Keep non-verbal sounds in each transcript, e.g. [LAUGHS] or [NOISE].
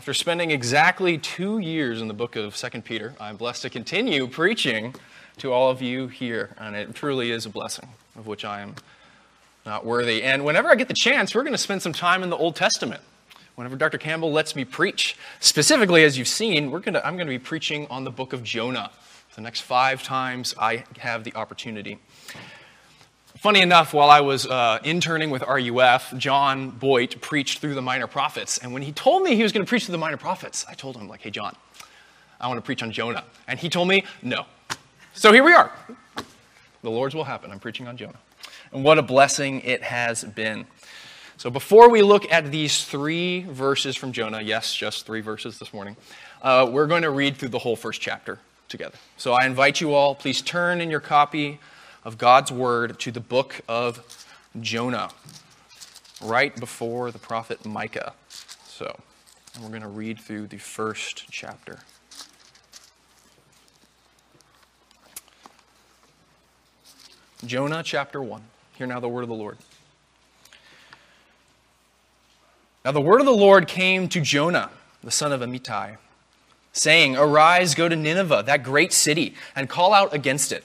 After spending exactly two years in the book of 2 Peter, I'm blessed to continue preaching to all of you here, and it truly is a blessing of which I am not worthy. And whenever I get the chance, we're going to spend some time in the Old Testament. Whenever Dr. Campbell lets me preach, specifically as you've seen, we're going to, I'm going to be preaching on the book of Jonah the next five times I have the opportunity. Funny enough, while I was uh, interning with RUF, John Boyd preached through the Minor Prophets. And when he told me he was going to preach through the Minor Prophets, I told him, like, hey, John, I want to preach on Jonah. And he told me, no. So here we are. The Lord's will happen. I'm preaching on Jonah. And what a blessing it has been. So before we look at these three verses from Jonah, yes, just three verses this morning, uh, we're going to read through the whole first chapter together. So I invite you all, please turn in your copy of God's Word to the book of Jonah, right before the prophet Micah. So, and we're going to read through the first chapter. Jonah chapter 1. Hear now the word of the Lord. Now the word of the Lord came to Jonah, the son of Amittai, saying, Arise, go to Nineveh, that great city, and call out against it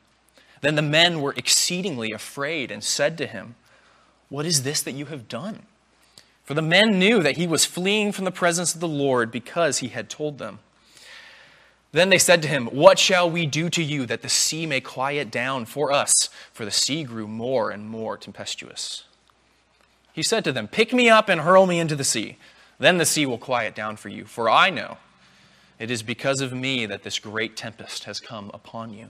Then the men were exceedingly afraid and said to him, What is this that you have done? For the men knew that he was fleeing from the presence of the Lord because he had told them. Then they said to him, What shall we do to you that the sea may quiet down for us? For the sea grew more and more tempestuous. He said to them, Pick me up and hurl me into the sea. Then the sea will quiet down for you, for I know it is because of me that this great tempest has come upon you.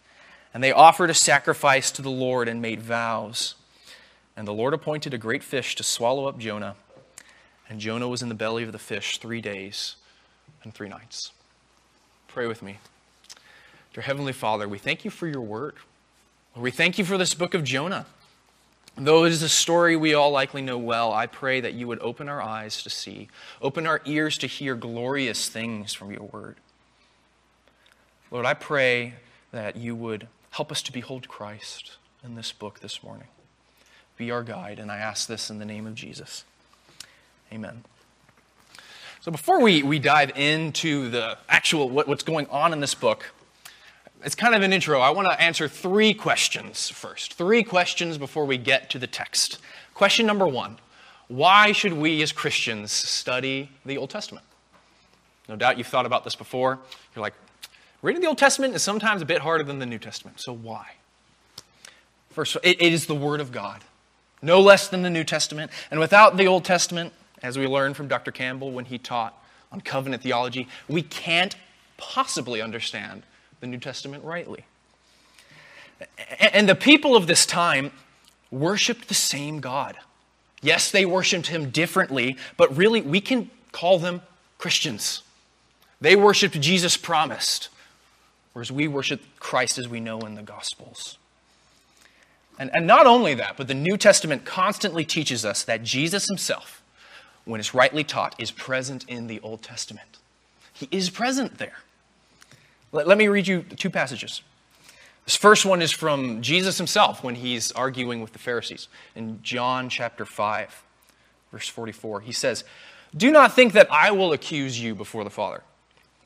and they offered a sacrifice to the Lord and made vows. And the Lord appointed a great fish to swallow up Jonah. And Jonah was in the belly of the fish three days and three nights. Pray with me. Dear Heavenly Father, we thank you for your word. We thank you for this book of Jonah. Though it is a story we all likely know well, I pray that you would open our eyes to see, open our ears to hear glorious things from your word. Lord, I pray that you would Help us to behold Christ in this book this morning. Be our guide, and I ask this in the name of Jesus. Amen. So, before we, we dive into the actual what, what's going on in this book, it's kind of an intro. I want to answer three questions first. Three questions before we get to the text. Question number one Why should we as Christians study the Old Testament? No doubt you've thought about this before. You're like, Reading the Old Testament is sometimes a bit harder than the New Testament. So why? First, it, it is the Word of God, no less than the New Testament. And without the Old Testament, as we learned from Dr. Campbell when he taught on covenant theology, we can't possibly understand the New Testament rightly. And the people of this time worshiped the same God. Yes, they worshiped him differently, but really we can call them Christians. They worshiped Jesus promised, whereas we worship Christ as we know in the Gospels. And, and not only that, but the New Testament constantly teaches us that Jesus himself, when it's rightly taught, is present in the Old Testament. He is present there. Let, let me read you two passages. This first one is from Jesus himself when he's arguing with the Pharisees in John chapter 5, verse 44. He says, Do not think that I will accuse you before the Father.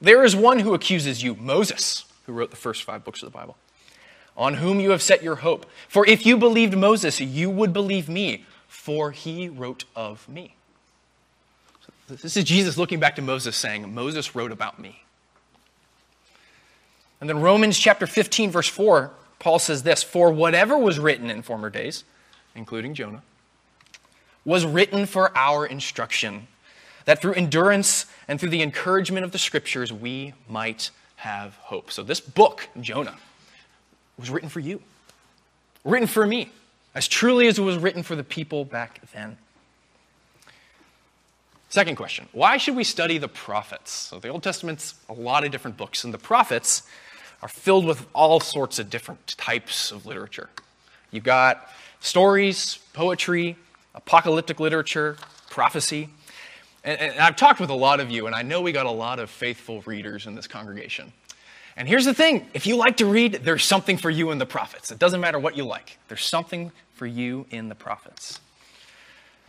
There is one who accuses you, Moses, who wrote the first five books of the Bible, on whom you have set your hope. For if you believed Moses, you would believe me, for he wrote of me. So this is Jesus looking back to Moses saying, Moses wrote about me. And then Romans chapter 15, verse 4, Paul says this For whatever was written in former days, including Jonah, was written for our instruction, that through endurance and through the encouragement of the scriptures we might have hope. So this book, Jonah, was written for you, written for me, as truly as it was written for the people back then. Second question Why should we study the prophets? So the Old Testament's a lot of different books, and the prophets are filled with all sorts of different types of literature. You've got stories, poetry, apocalyptic literature, prophecy. And, and, I've talked with a lot of you, and I know we got a lot of faithful readers in this congregation. And here's the thing if you like to read, there's something for you in the prophets. It doesn't matter what you like, there's something for you in the prophets.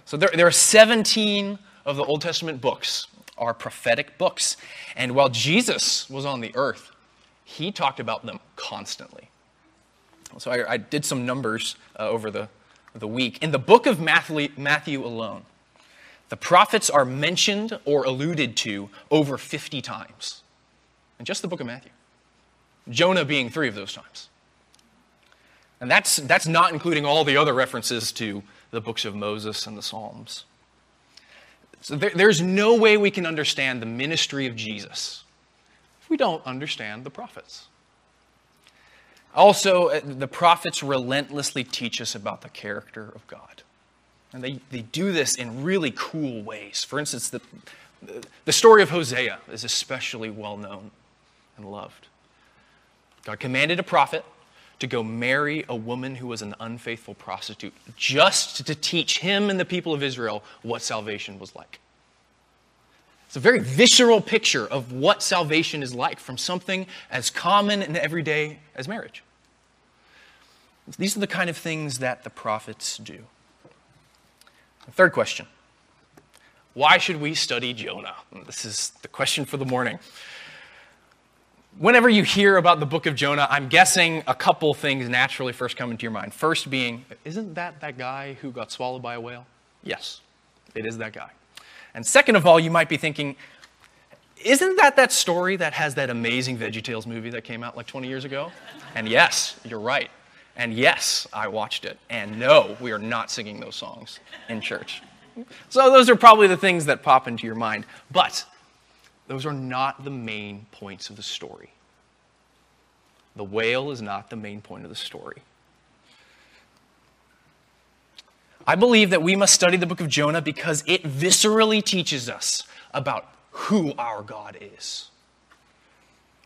So there, there are 17 of the Old Testament books are prophetic books. And while Jesus was on the earth, he talked about them constantly. So I, I did some numbers uh, over the, the week. In the book of Matthew, Matthew alone, the prophets are mentioned or alluded to over 50 times. In just the book of Matthew. Jonah being three of those times. And that's, that's not including all the other references to the books of Moses and the Psalms. So there, there's no way we can understand the ministry of Jesus if we don't understand the prophets. Also, uh, the prophets relentlessly teach us about the character of God. And they, they do this in really cool ways. For instance, the, the story of Hosea is especially well known and loved. God commanded a prophet to go marry a woman who was an unfaithful prostitute just to teach him and the people of Israel what salvation was like. It's a very visceral picture of what salvation is like from something as common and everyday as marriage. These are the kind of things that the prophets do. Third question Why should we study Jonah? This is the question for the morning. Whenever you hear about the book of Jonah, I'm guessing a couple things naturally first come into your mind. First being, isn't that that guy who got swallowed by a whale? Yes, it is that guy. And second of all, you might be thinking, isn't that that story that has that amazing VeggieTales movie that came out like 20 years ago? And yes, you're right. And yes, I watched it. And no, we are not singing those songs in church. So those are probably the things that pop into your mind. But those are not the main points of the story. The whale is not the main point of the story. I believe that we must study the book of Jonah because it viscerally teaches us about who our God is.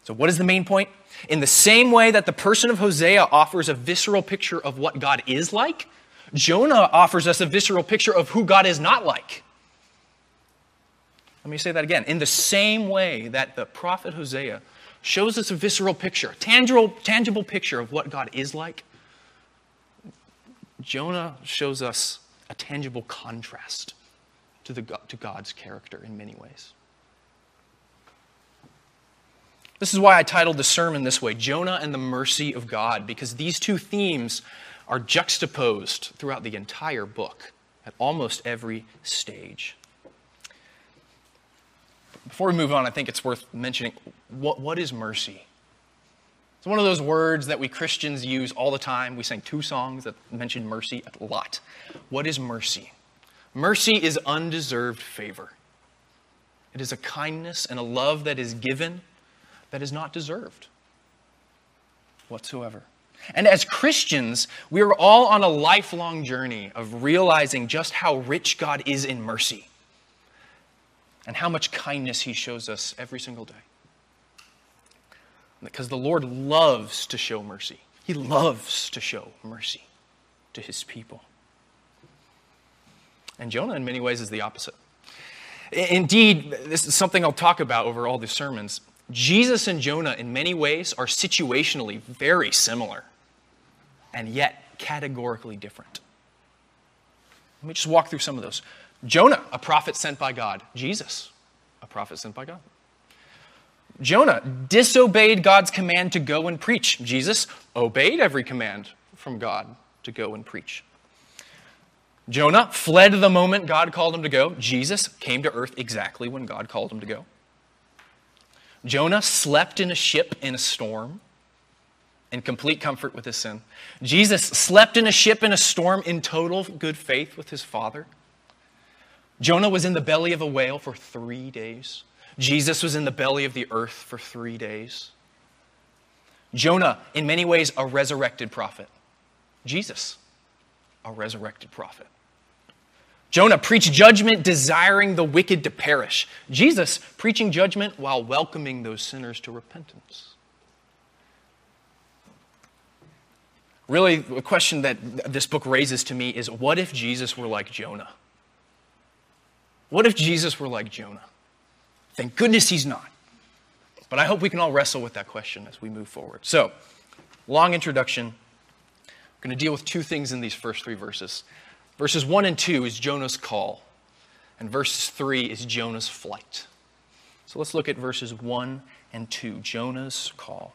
So, what is the main point? In the same way that the person of Hosea offers a visceral picture of what God is like, Jonah offers us a visceral picture of who God is not like. Let me say that again. In the same way that the prophet Hosea shows us a visceral picture, tangible, tangible picture of what God is like, Jonah shows us a tangible contrast to, the, to God's character in many ways. This is why I titled the sermon this way Jonah and the Mercy of God, because these two themes are juxtaposed throughout the entire book at almost every stage. Before we move on, I think it's worth mentioning what, what is mercy? It's one of those words that we Christians use all the time. We sang two songs that mention mercy a lot. What is mercy? Mercy is undeserved favor. It is a kindness and a love that is given that is not deserved whatsoever. And as Christians, we are all on a lifelong journey of realizing just how rich God is in mercy and how much kindness He shows us every single day. Because the Lord loves to show mercy, He loves to show mercy to His people. And Jonah, in many ways, is the opposite. Indeed, this is something I'll talk about over all the sermons. Jesus and Jonah, in many ways, are situationally very similar and yet categorically different. Let me just walk through some of those. Jonah, a prophet sent by God. Jesus, a prophet sent by God. Jonah disobeyed God's command to go and preach. Jesus obeyed every command from God to go and preach. Jonah fled the moment God called him to go. Jesus came to earth exactly when God called him to go. Jonah slept in a ship in a storm in complete comfort with his sin. Jesus slept in a ship in a storm in total good faith with his Father. Jonah was in the belly of a whale for three days. Jesus was in the belly of the earth for three days. Jonah, in many ways, a resurrected prophet. Jesus, a resurrected prophet. Jonah preached judgment, desiring the wicked to perish. Jesus preaching judgment while welcoming those sinners to repentance. Really, the question that this book raises to me is what if Jesus were like Jonah? What if Jesus were like Jonah? Thank goodness he's not. But I hope we can all wrestle with that question as we move forward. So, long introduction. I'm going to deal with two things in these first three verses. Verses 1 and 2 is Jonah's call, and verses 3 is Jonah's flight. So let's look at verses 1 and 2, Jonah's call.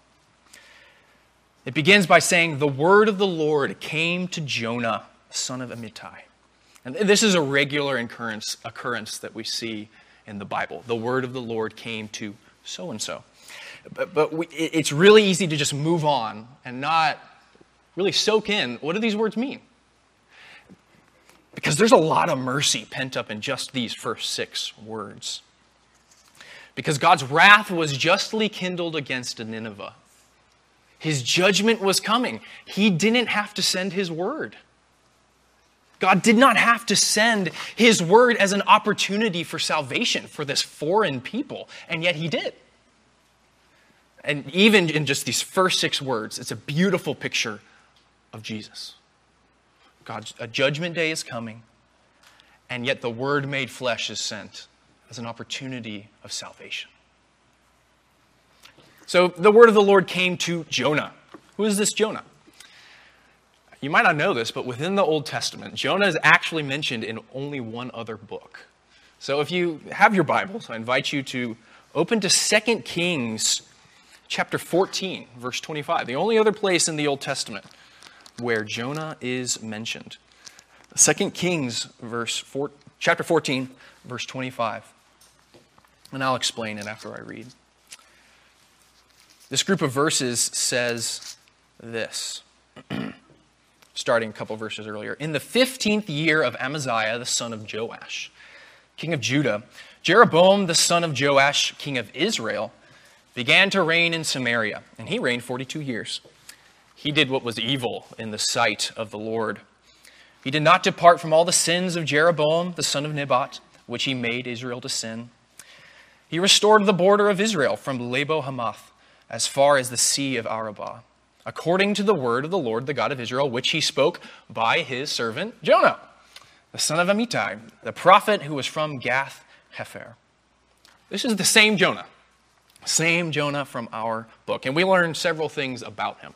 It begins by saying, The word of the Lord came to Jonah, son of Amittai. And this is a regular occurrence, occurrence that we see in the Bible. The word of the Lord came to so and so. But, but we, it's really easy to just move on and not really soak in what do these words mean? Because there's a lot of mercy pent up in just these first six words. Because God's wrath was justly kindled against Nineveh. His judgment was coming. He didn't have to send his word. God did not have to send his word as an opportunity for salvation for this foreign people, and yet he did. And even in just these first six words, it's a beautiful picture of Jesus. God's a judgment day is coming, and yet the word made flesh is sent as an opportunity of salvation. So the word of the Lord came to Jonah. Who is this Jonah? You might not know this, but within the Old Testament, Jonah is actually mentioned in only one other book. So if you have your Bibles, I invite you to open to 2 Kings chapter 14, verse 25, the only other place in the Old Testament where Jonah is mentioned. 2 Kings verse four, chapter 14 verse 25. And I'll explain it after I read. This group of verses says this, [CLEARS THROAT] starting a couple verses earlier. In the 15th year of Amaziah, the son of Joash, king of Judah, Jeroboam, the son of Joash, king of Israel, began to reign in Samaria, and he reigned 42 years. He did what was evil in the sight of the Lord. He did not depart from all the sins of Jeroboam, the son of Nebat, which he made Israel to sin. He restored the border of Israel from Lebo Hamath as far as the sea of Arabah, according to the word of the Lord, the God of Israel, which he spoke by his servant Jonah, the son of Amittai, the prophet who was from Gath Hepher. This is the same Jonah, same Jonah from our book, and we learn several things about him.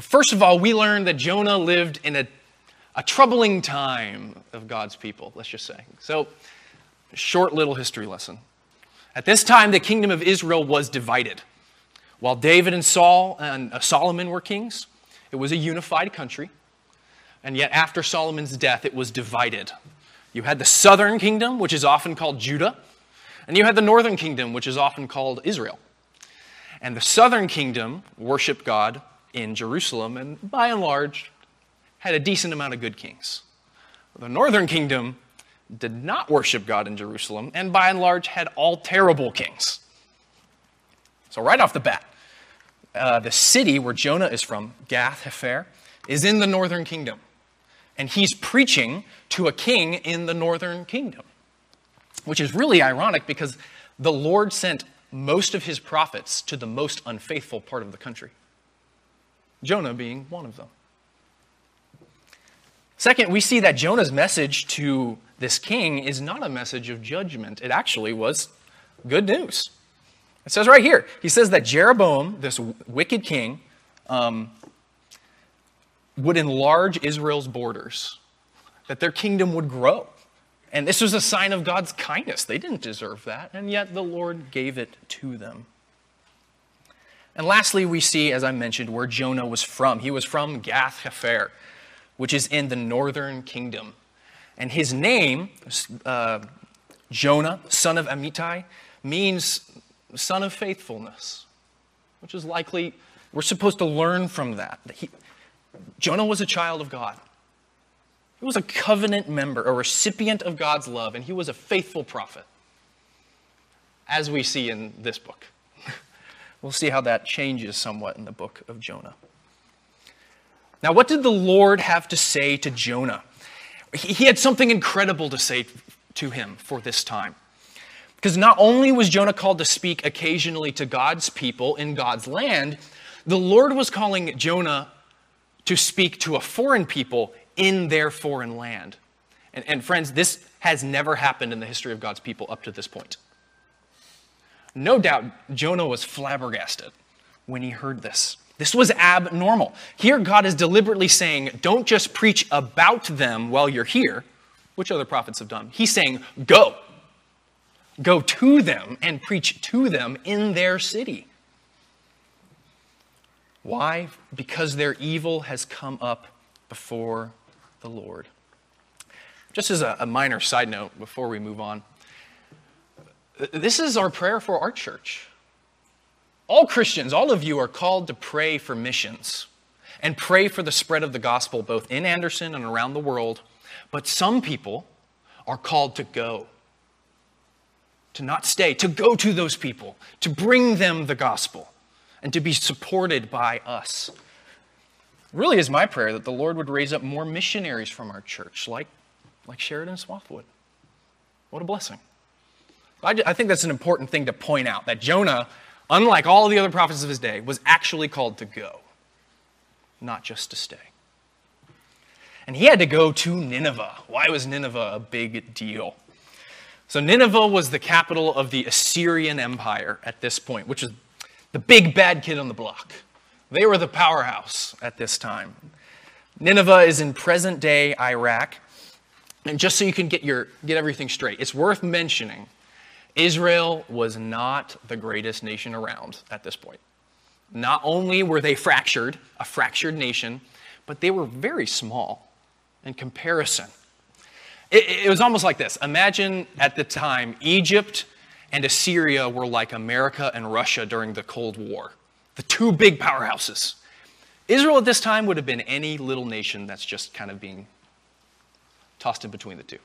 So, first of all, we learn that Jonah lived in a, a troubling time of God's people, let's just say. So, short little history lesson. At this time, the kingdom of Israel was divided. While David and Saul and uh, Solomon were kings, it was a unified country. And yet, after Solomon's death, it was divided. You had the southern kingdom, which is often called Judah, and you had the northern kingdom, which is often called Israel. And the southern kingdom worshiped God in Jerusalem, and by and large, had a decent amount of good kings. The northern kingdom did not worship God in Jerusalem, and by and large had all terrible kings. So, right off the bat, uh, the city where Jonah is from, Gath Hepher, is in the northern kingdom. And he's preaching to a king in the northern kingdom, which is really ironic because the Lord sent most of his prophets to the most unfaithful part of the country, Jonah being one of them. Second, we see that Jonah's message to this king is not a message of judgment. It actually was good news. It says right here, he says that Jeroboam, this wicked king, um, would enlarge Israel's borders, that their kingdom would grow. And this was a sign of God's kindness. They didn't deserve that, and yet the Lord gave it to them. And lastly, we see, as I mentioned, where Jonah was from. He was from Gath Hepher, which is in the northern kingdom. And his name, uh, Jonah, son of Amittai, means son of faithfulness, which is likely, we're supposed to learn from that. that he, Jonah was a child of God. He was a covenant member, a recipient of God's love, and he was a faithful prophet, as we see in this book. We'll see how that changes somewhat in the book of Jonah. Now, what did the Lord have to say to Jonah? He had something incredible to say to him for this time. Because not only was Jonah called to speak occasionally to God's people in God's land, the Lord was calling Jonah to speak to a foreign people in their foreign land. And, and friends, this has never happened in the history of God's people up to this point. No doubt Jonah was flabbergasted when he heard this. This was abnormal. Here, God is deliberately saying, don't just preach about them while you're here, which other prophets have done. He's saying, go. Go to them and preach to them in their city. Why? Because their evil has come up before the Lord. Just as a, a, minor side note before we move on, this is our prayer for our church. All Christians, all of you are called to pray for missions and pray for the spread of the gospel both in Anderson and around the world. But some people are called to go, to not stay, to go to those people, to bring them the gospel and to be supported by us. Really is my prayer that the Lord would raise up more missionaries from our church, like, like Sheridan Swathwood. What a blessing. I, I think that's an important thing to point out that Jonah, unlike all the other prophets of his day, was actually called to go, not just to stay. And he had to go to Nineveh. Why was Nineveh a big deal? So, Nineveh was the capital of the Assyrian Empire at this point, which is the big bad kid on the block. They were the powerhouse at this time. Nineveh is in present day Iraq. And just so you can get, your, get everything straight, it's worth mentioning Israel was not the greatest nation around at this point. Not only were they fractured, a fractured nation, but they were very small in comparison. It, it was almost like this Imagine at the time Egypt and Assyria were like America and Russia during the Cold War, the two big powerhouses. Israel at this time would have been any little nation that's just kind of being tossed in between the two.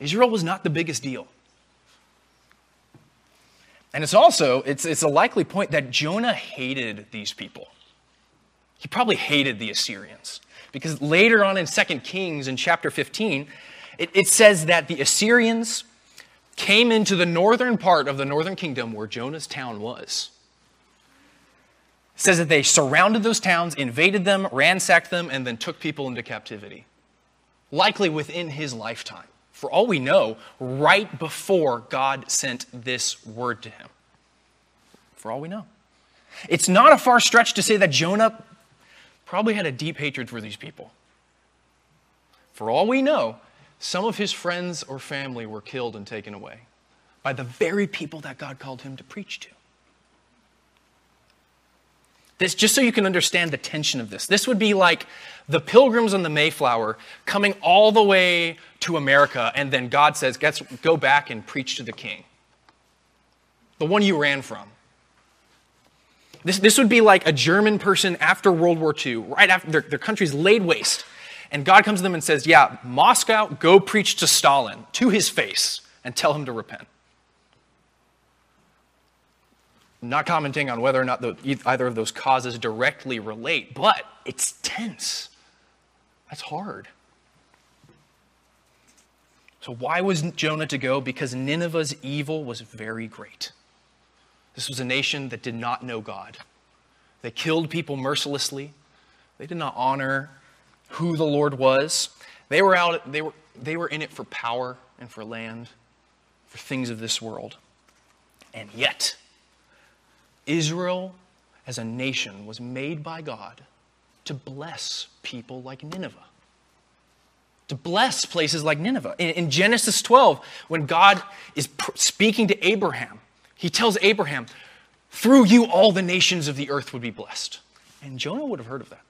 Israel was not the biggest deal. And it's also, it's, it's a likely point that Jonah hated these people. He probably hated the Assyrians. Because later on in 2 Kings in chapter 15, it, it says that the Assyrians came into the northern part of the northern kingdom where Jonah's town was. It says that they surrounded those towns, invaded them, ransacked them, and then took people into captivity. Likely within his lifetime. For all we know, right before God sent this word to him. For all we know. It's not a far stretch to say that Jonah probably had a deep hatred for these people. For all we know, some of his friends or family were killed and taken away by the very people that God called him to preach to. This, just so you can understand the tension of this, this would be like the pilgrims on the Mayflower coming all the way to America, and then God says, Go back and preach to the king, the one you ran from. This, this would be like a German person after World War II, right after their, their country's laid waste. And God comes to them and says, Yeah, Moscow, go preach to Stalin to his face and tell him to repent. Not commenting on whether or not the, either of those causes directly relate, but it's tense. That's hard. So, why was Jonah to go? Because Nineveh's evil was very great. This was a nation that did not know God. They killed people mercilessly. They did not honor who the Lord was. They were out, they were, they were in it for power and for land, for things of this world. And yet, Israel as a nation was made by God to bless people like Nineveh. To bless places like Nineveh. In, in Genesis 12, when God is pr- speaking to Abraham, he tells Abraham, Through you, all the nations of the earth would be blessed. And Jonah would have heard of that.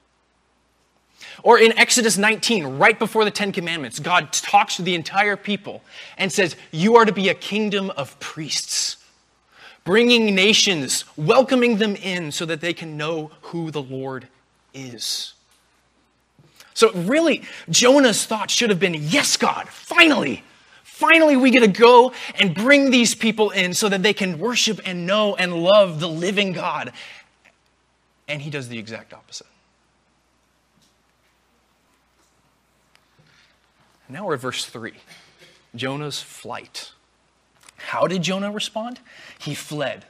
Or in Exodus 19, right before the Ten Commandments, God talks to the entire people and says, You are to be a kingdom of priests, bringing nations, welcoming them in so that they can know who the Lord is. So, really, Jonah's thought should have been, Yes, God, finally, finally, we get to go and bring these people in so that they can worship and know and love the living God. And he does the exact opposite. Now we're at verse 3 Jonah's flight. How did Jonah respond? He fled,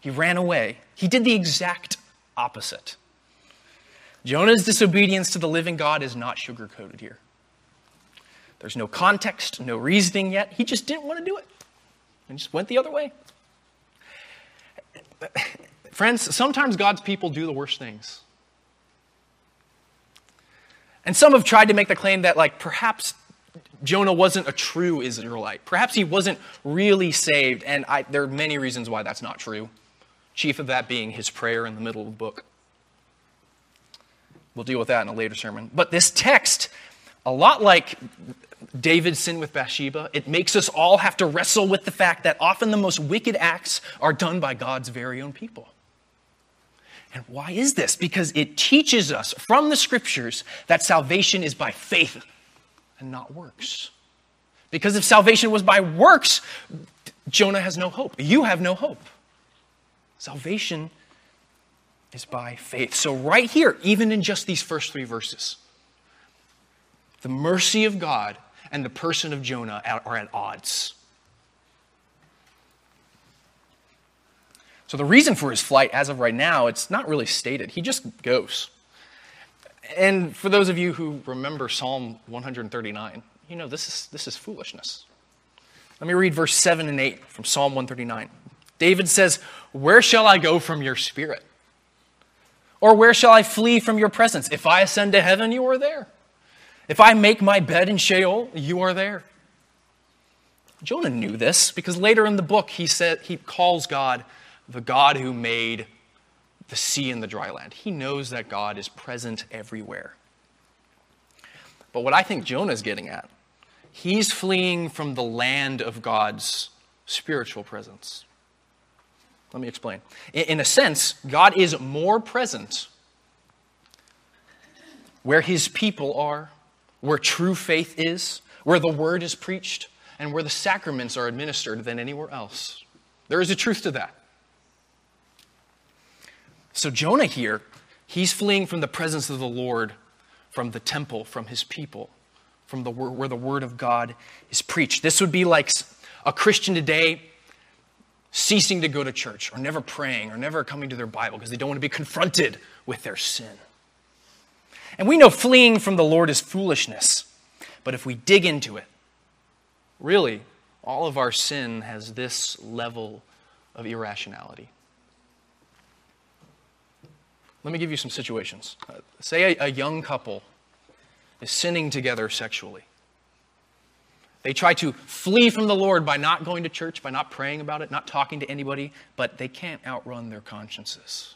he ran away. He did the exact opposite. Jonah's disobedience to the living God is not sugarcoated here. There's no context, no reasoning yet. He just didn't want to do it and just went the other way. Friends, sometimes God's people do the worst things. And some have tried to make the claim that, like, perhaps Jonah wasn't a true Israelite. Perhaps he wasn't really saved, and I, there are many reasons why that's not true. Chief of that being his prayer in the middle of the book. We'll deal with that in a later sermon. But this text, a lot like David's sin with Bathsheba, it makes us all have to wrestle with the fact that often the most wicked acts are done by God's very own people. And why is this? Because it teaches us from the scriptures that salvation is by faith and not works. Because if salvation was by works, Jonah has no hope. You have no hope. Salvation is by faith. So, right here, even in just these first three verses, the mercy of God and the person of Jonah are at odds. So the reason for his flight, as of right now, it's not really stated. He just goes. And for those of you who remember Psalm 139, you know this is, this is foolishness. Let me read verse 7 and 8 from Psalm 139. David says, Where shall I go from your spirit? Or where shall I flee from your presence? If I ascend to heaven, you are there. If I make my bed in Sheol, you are there. Jonah knew this because later in the book he said he calls God the God who made the sea and the dry land. He knows that God is present everywhere. But what I think Jonah is getting at, he's fleeing from the land of God's spiritual presence. Let me explain. In a sense, God is more present where his people are, where true faith is, where the word is preached, and where the sacraments are administered than anywhere else. There is a truth to that. So Jonah here, he's fleeing from the presence of the Lord, from the temple, from his people, from the where the word of God is preached. This would be like a Christian today ceasing to go to church or never praying or never coming to their Bible because they don't want to be confronted with their sin. And we know fleeing from the Lord is foolishness. But if we dig into it, really, all of our sin has this level of irrationality. Let me give you some situations. Uh, say a, a young couple is sinning together sexually. They try to flee from the Lord by not going to church, by not praying about it, not talking to anybody, but they can't outrun their consciences.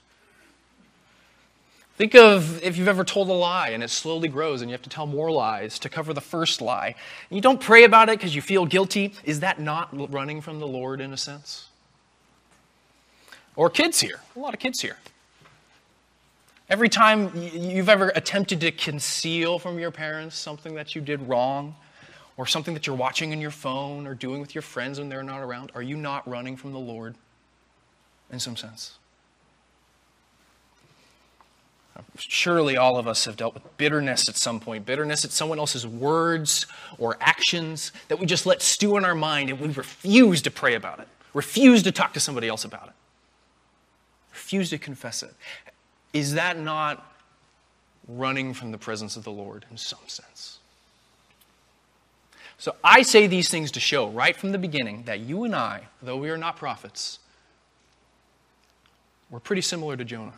Think of if you've ever told a lie and it slowly grows and you have to tell more lies to cover the first lie. And you don't pray about it because you feel guilty. Is that not running from the Lord in a sense? Or kids here, a lot of kids here. Every time you've ever attempted to conceal from your parents something that you did wrong, or something that you're watching on your phone or doing with your friends when they're not around, are you not running from the Lord? in some sense. Surely all of us have dealt with bitterness at some point, bitterness at someone else's words or actions that we just let stew in our mind and we refuse to pray about it, refuse to talk to somebody else about it, refuse to confess it. Is that not running from the presence of the Lord in some sense? So I say these things to show right from the beginning that you and I, though we are not prophets, we're pretty similar to Jonah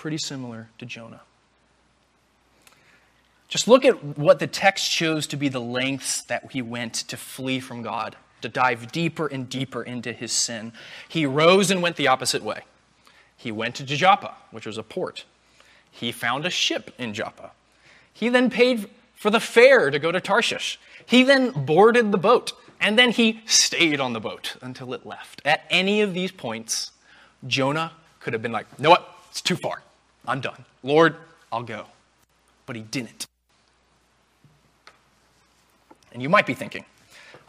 pretty similar to Jonah. Just look at what the text shows to be the lengths that he went to flee from God, to dive deeper and deeper into his sin. He rose and went the opposite way. He went to Joppa, which was a port. He found a ship in Joppa. He then paid for the fare to go to Tarshish. He then boarded the boat, and then he stayed on the boat until it left. At any of these points, Jonah could have been like, "No, what? It's too far. I'm done. Lord, I'll go. But he didn't. And you might be thinking,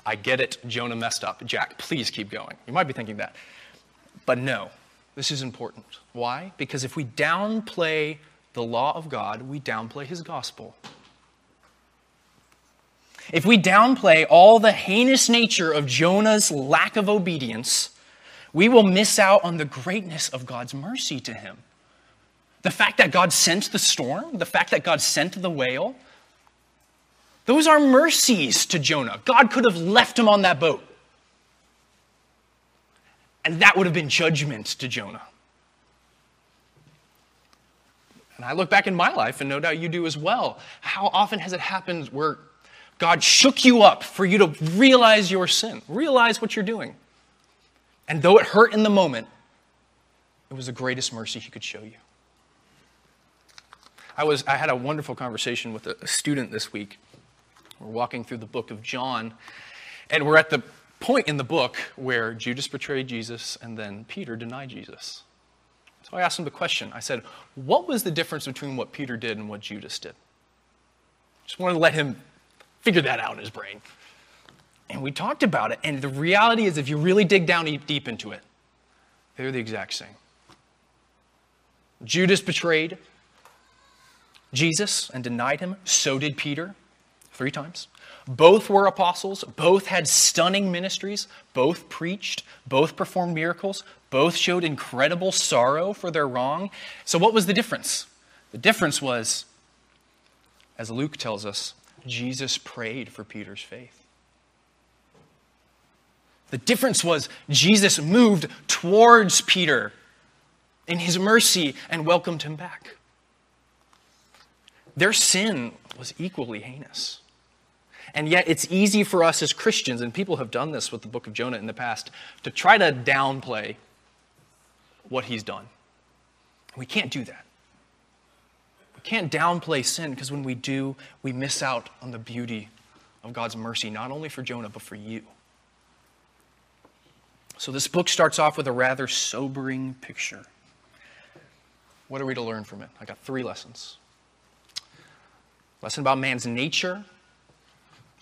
I get it, Jonah messed up. Jack, please keep going. You might be thinking that. But no, this is important. Why? Because if we downplay the law of God, we downplay his gospel. If we downplay all the heinous nature of Jonah's lack of obedience, we will miss out on the greatness of God's mercy to him. The fact that God sent the storm, the fact that God sent the whale, those are mercies to Jonah. God could have left him on that boat. And that would have been judgment to Jonah. And I look back in my life, and no doubt you do as well. How often has it happened where God shook you up for you to realize your sin, realize what you're doing? And though it hurt in the moment, it was the greatest mercy He could show you. I, was, I had a wonderful conversation with a student this week. We're walking through the book of John, and we're at the point in the book where Judas betrayed Jesus and then Peter denied Jesus. So I asked him the question I said, What was the difference between what Peter did and what Judas did? Just wanted to let him figure that out in his brain. And we talked about it, and the reality is, if you really dig down deep into it, they're the exact same. Judas betrayed, Jesus and denied him. So did Peter, three times. Both were apostles. Both had stunning ministries. Both preached. Both performed miracles. Both showed incredible sorrow for their wrong. So, what was the difference? The difference was, as Luke tells us, Jesus prayed for Peter's faith. The difference was Jesus moved towards Peter in his mercy and welcomed him back. Their sin was equally heinous. And yet, it's easy for us as Christians, and people have done this with the book of Jonah in the past, to try to downplay what he's done. We can't do that. We can't downplay sin because when we do, we miss out on the beauty of God's mercy, not only for Jonah, but for you. So, this book starts off with a rather sobering picture. What are we to learn from it? I got three lessons lesson about man's nature,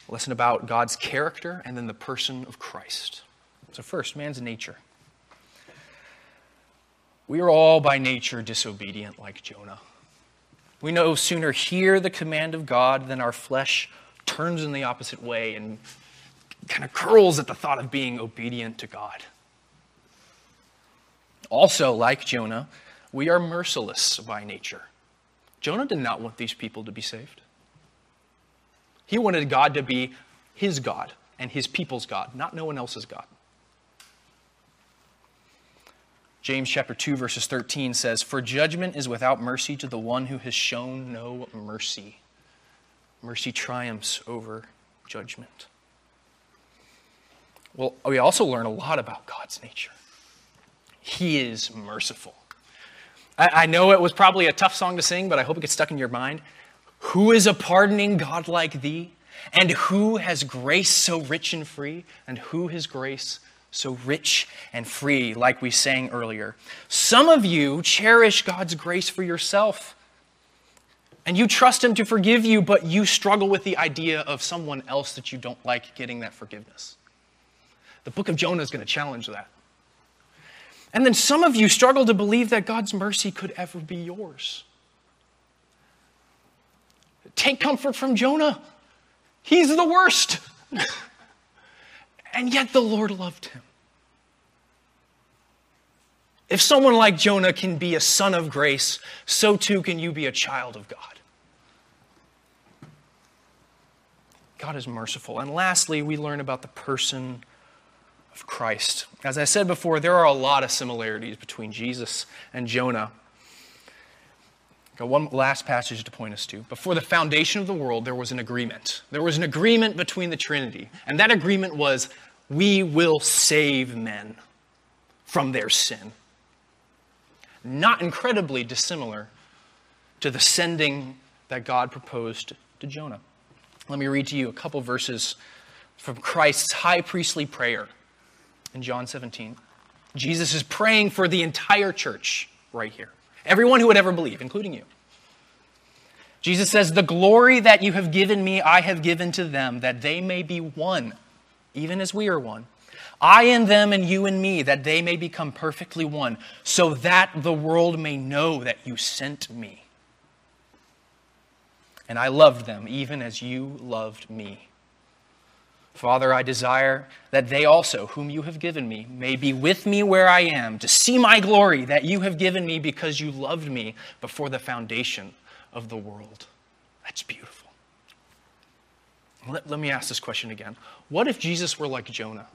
lesson about God's character, and then the person of Christ. So, first, man's nature. We are all by nature disobedient like Jonah. We no sooner hear the command of God than our flesh turns in the opposite way and kind of curls at the thought of being obedient to God. Also, like Jonah, we are merciless by nature. Jonah did not want these people to be saved. He wanted God to be his God and his people's God, not no one else's God. James chapter 2 verses 13 says, "For judgment is without mercy to the one who has shown no mercy. Mercy triumphs over judgment." Well, we also learn a lot about God's nature. He is merciful. I, I know it was probably a tough song to sing, but I hope it gets stuck in your mind. Who is a pardoning God like thee? And who has grace so rich and free? And who has grace so rich and free, like we sang earlier? Some of you cherish God's grace for yourself. And you trust Him to forgive you, but you struggle with the idea of someone else that you don't like getting that forgiveness. The book of Jonah is going to challenge that. And then some of you struggle to believe that God's mercy could ever be yours. Take comfort from Jonah. He's the worst. and yet the Lord loved him. If someone like Jonah can be a son of grace, so too can you be a child of God. God is merciful. And lastly, we learn about the person of Christ. As I said before, there are a lot of similarities between Jesus and Jonah. Got one last passage to point us to. Before the foundation of the world, there was an agreement. There was an agreement between the Trinity. And that agreement was we will save men from their sin. Not incredibly dissimilar to the sending that God proposed to Jonah. Let me read to you a couple verses from Christ's high priestly prayer in John 17. Jesus is praying for the entire church right here. Everyone who would ever believe, including you. Jesus says, The glory that you have given me, I have given to them, that they may be one, even as we are one. I and them, and you and me, that they may become perfectly one, so that the world may know that you sent me. And I loved them, even as you loved me. Father, I desire that they also, whom you have given me, may be with me where I am, to see my glory that you have given me because you loved me before the foundation of the world. That's beautiful. Let, let me ask this question again. What if Jesus were like Jonah?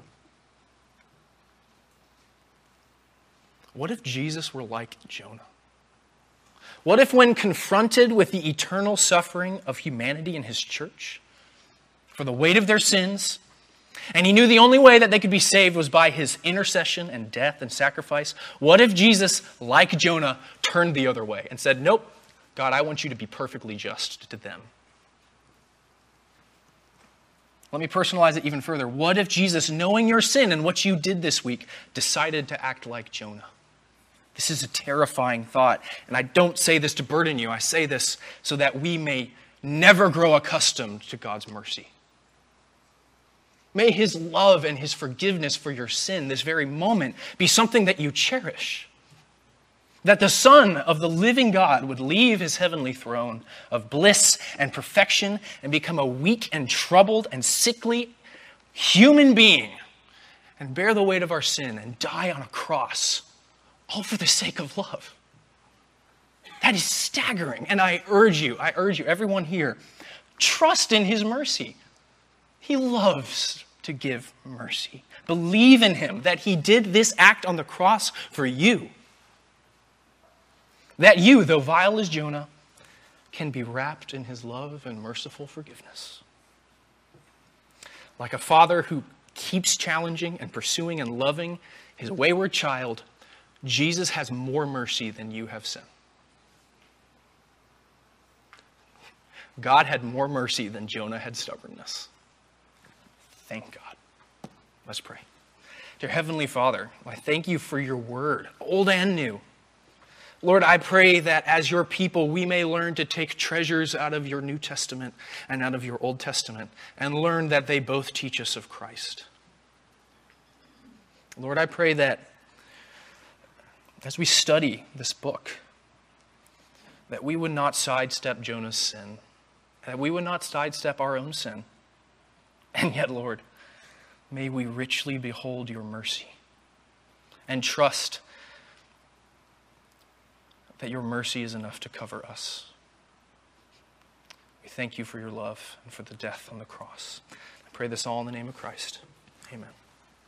What if Jesus were like Jonah? What if, when confronted with the eternal suffering of humanity in his church, for the weight of their sins, and he knew the only way that they could be saved was by his intercession and death and sacrifice. What if Jesus, like Jonah, turned the other way and said, Nope, God, I want you to be perfectly just to them? Let me personalize it even further. What if Jesus, knowing your sin and what you did this week, decided to act like Jonah? This is a terrifying thought. And I don't say this to burden you, I say this so that we may never grow accustomed to God's mercy. May his love and his forgiveness for your sin this very moment be something that you cherish. That the Son of the living God would leave his heavenly throne of bliss and perfection and become a weak and troubled and sickly human being and bear the weight of our sin and die on a cross, all for the sake of love. That is staggering. And I urge you, I urge you, everyone here, trust in his mercy. He loves to give mercy. Believe in him that he did this act on the cross for you. That you, though vile as Jonah, can be wrapped in his love and merciful forgiveness. Like a father who keeps challenging and pursuing and loving his wayward child, Jesus has more mercy than you have sin. God had more mercy than Jonah had stubbornness. Thank God. Let's pray. Dear Heavenly Father, I thank you for your word, old and new. Lord, I pray that as your people, we may learn to take treasures out of your New Testament and out of your Old Testament and learn that they both teach us of Christ. Lord, I pray that as we study this book, that we would not sidestep Jonah's sin, that we would not sidestep our own sin [LAUGHS] and yet, Lord, may we richly behold your mercy and trust that your mercy is enough to cover us. We thank you for your love and for the death on the cross. I pray this all in the name of Christ. Amen.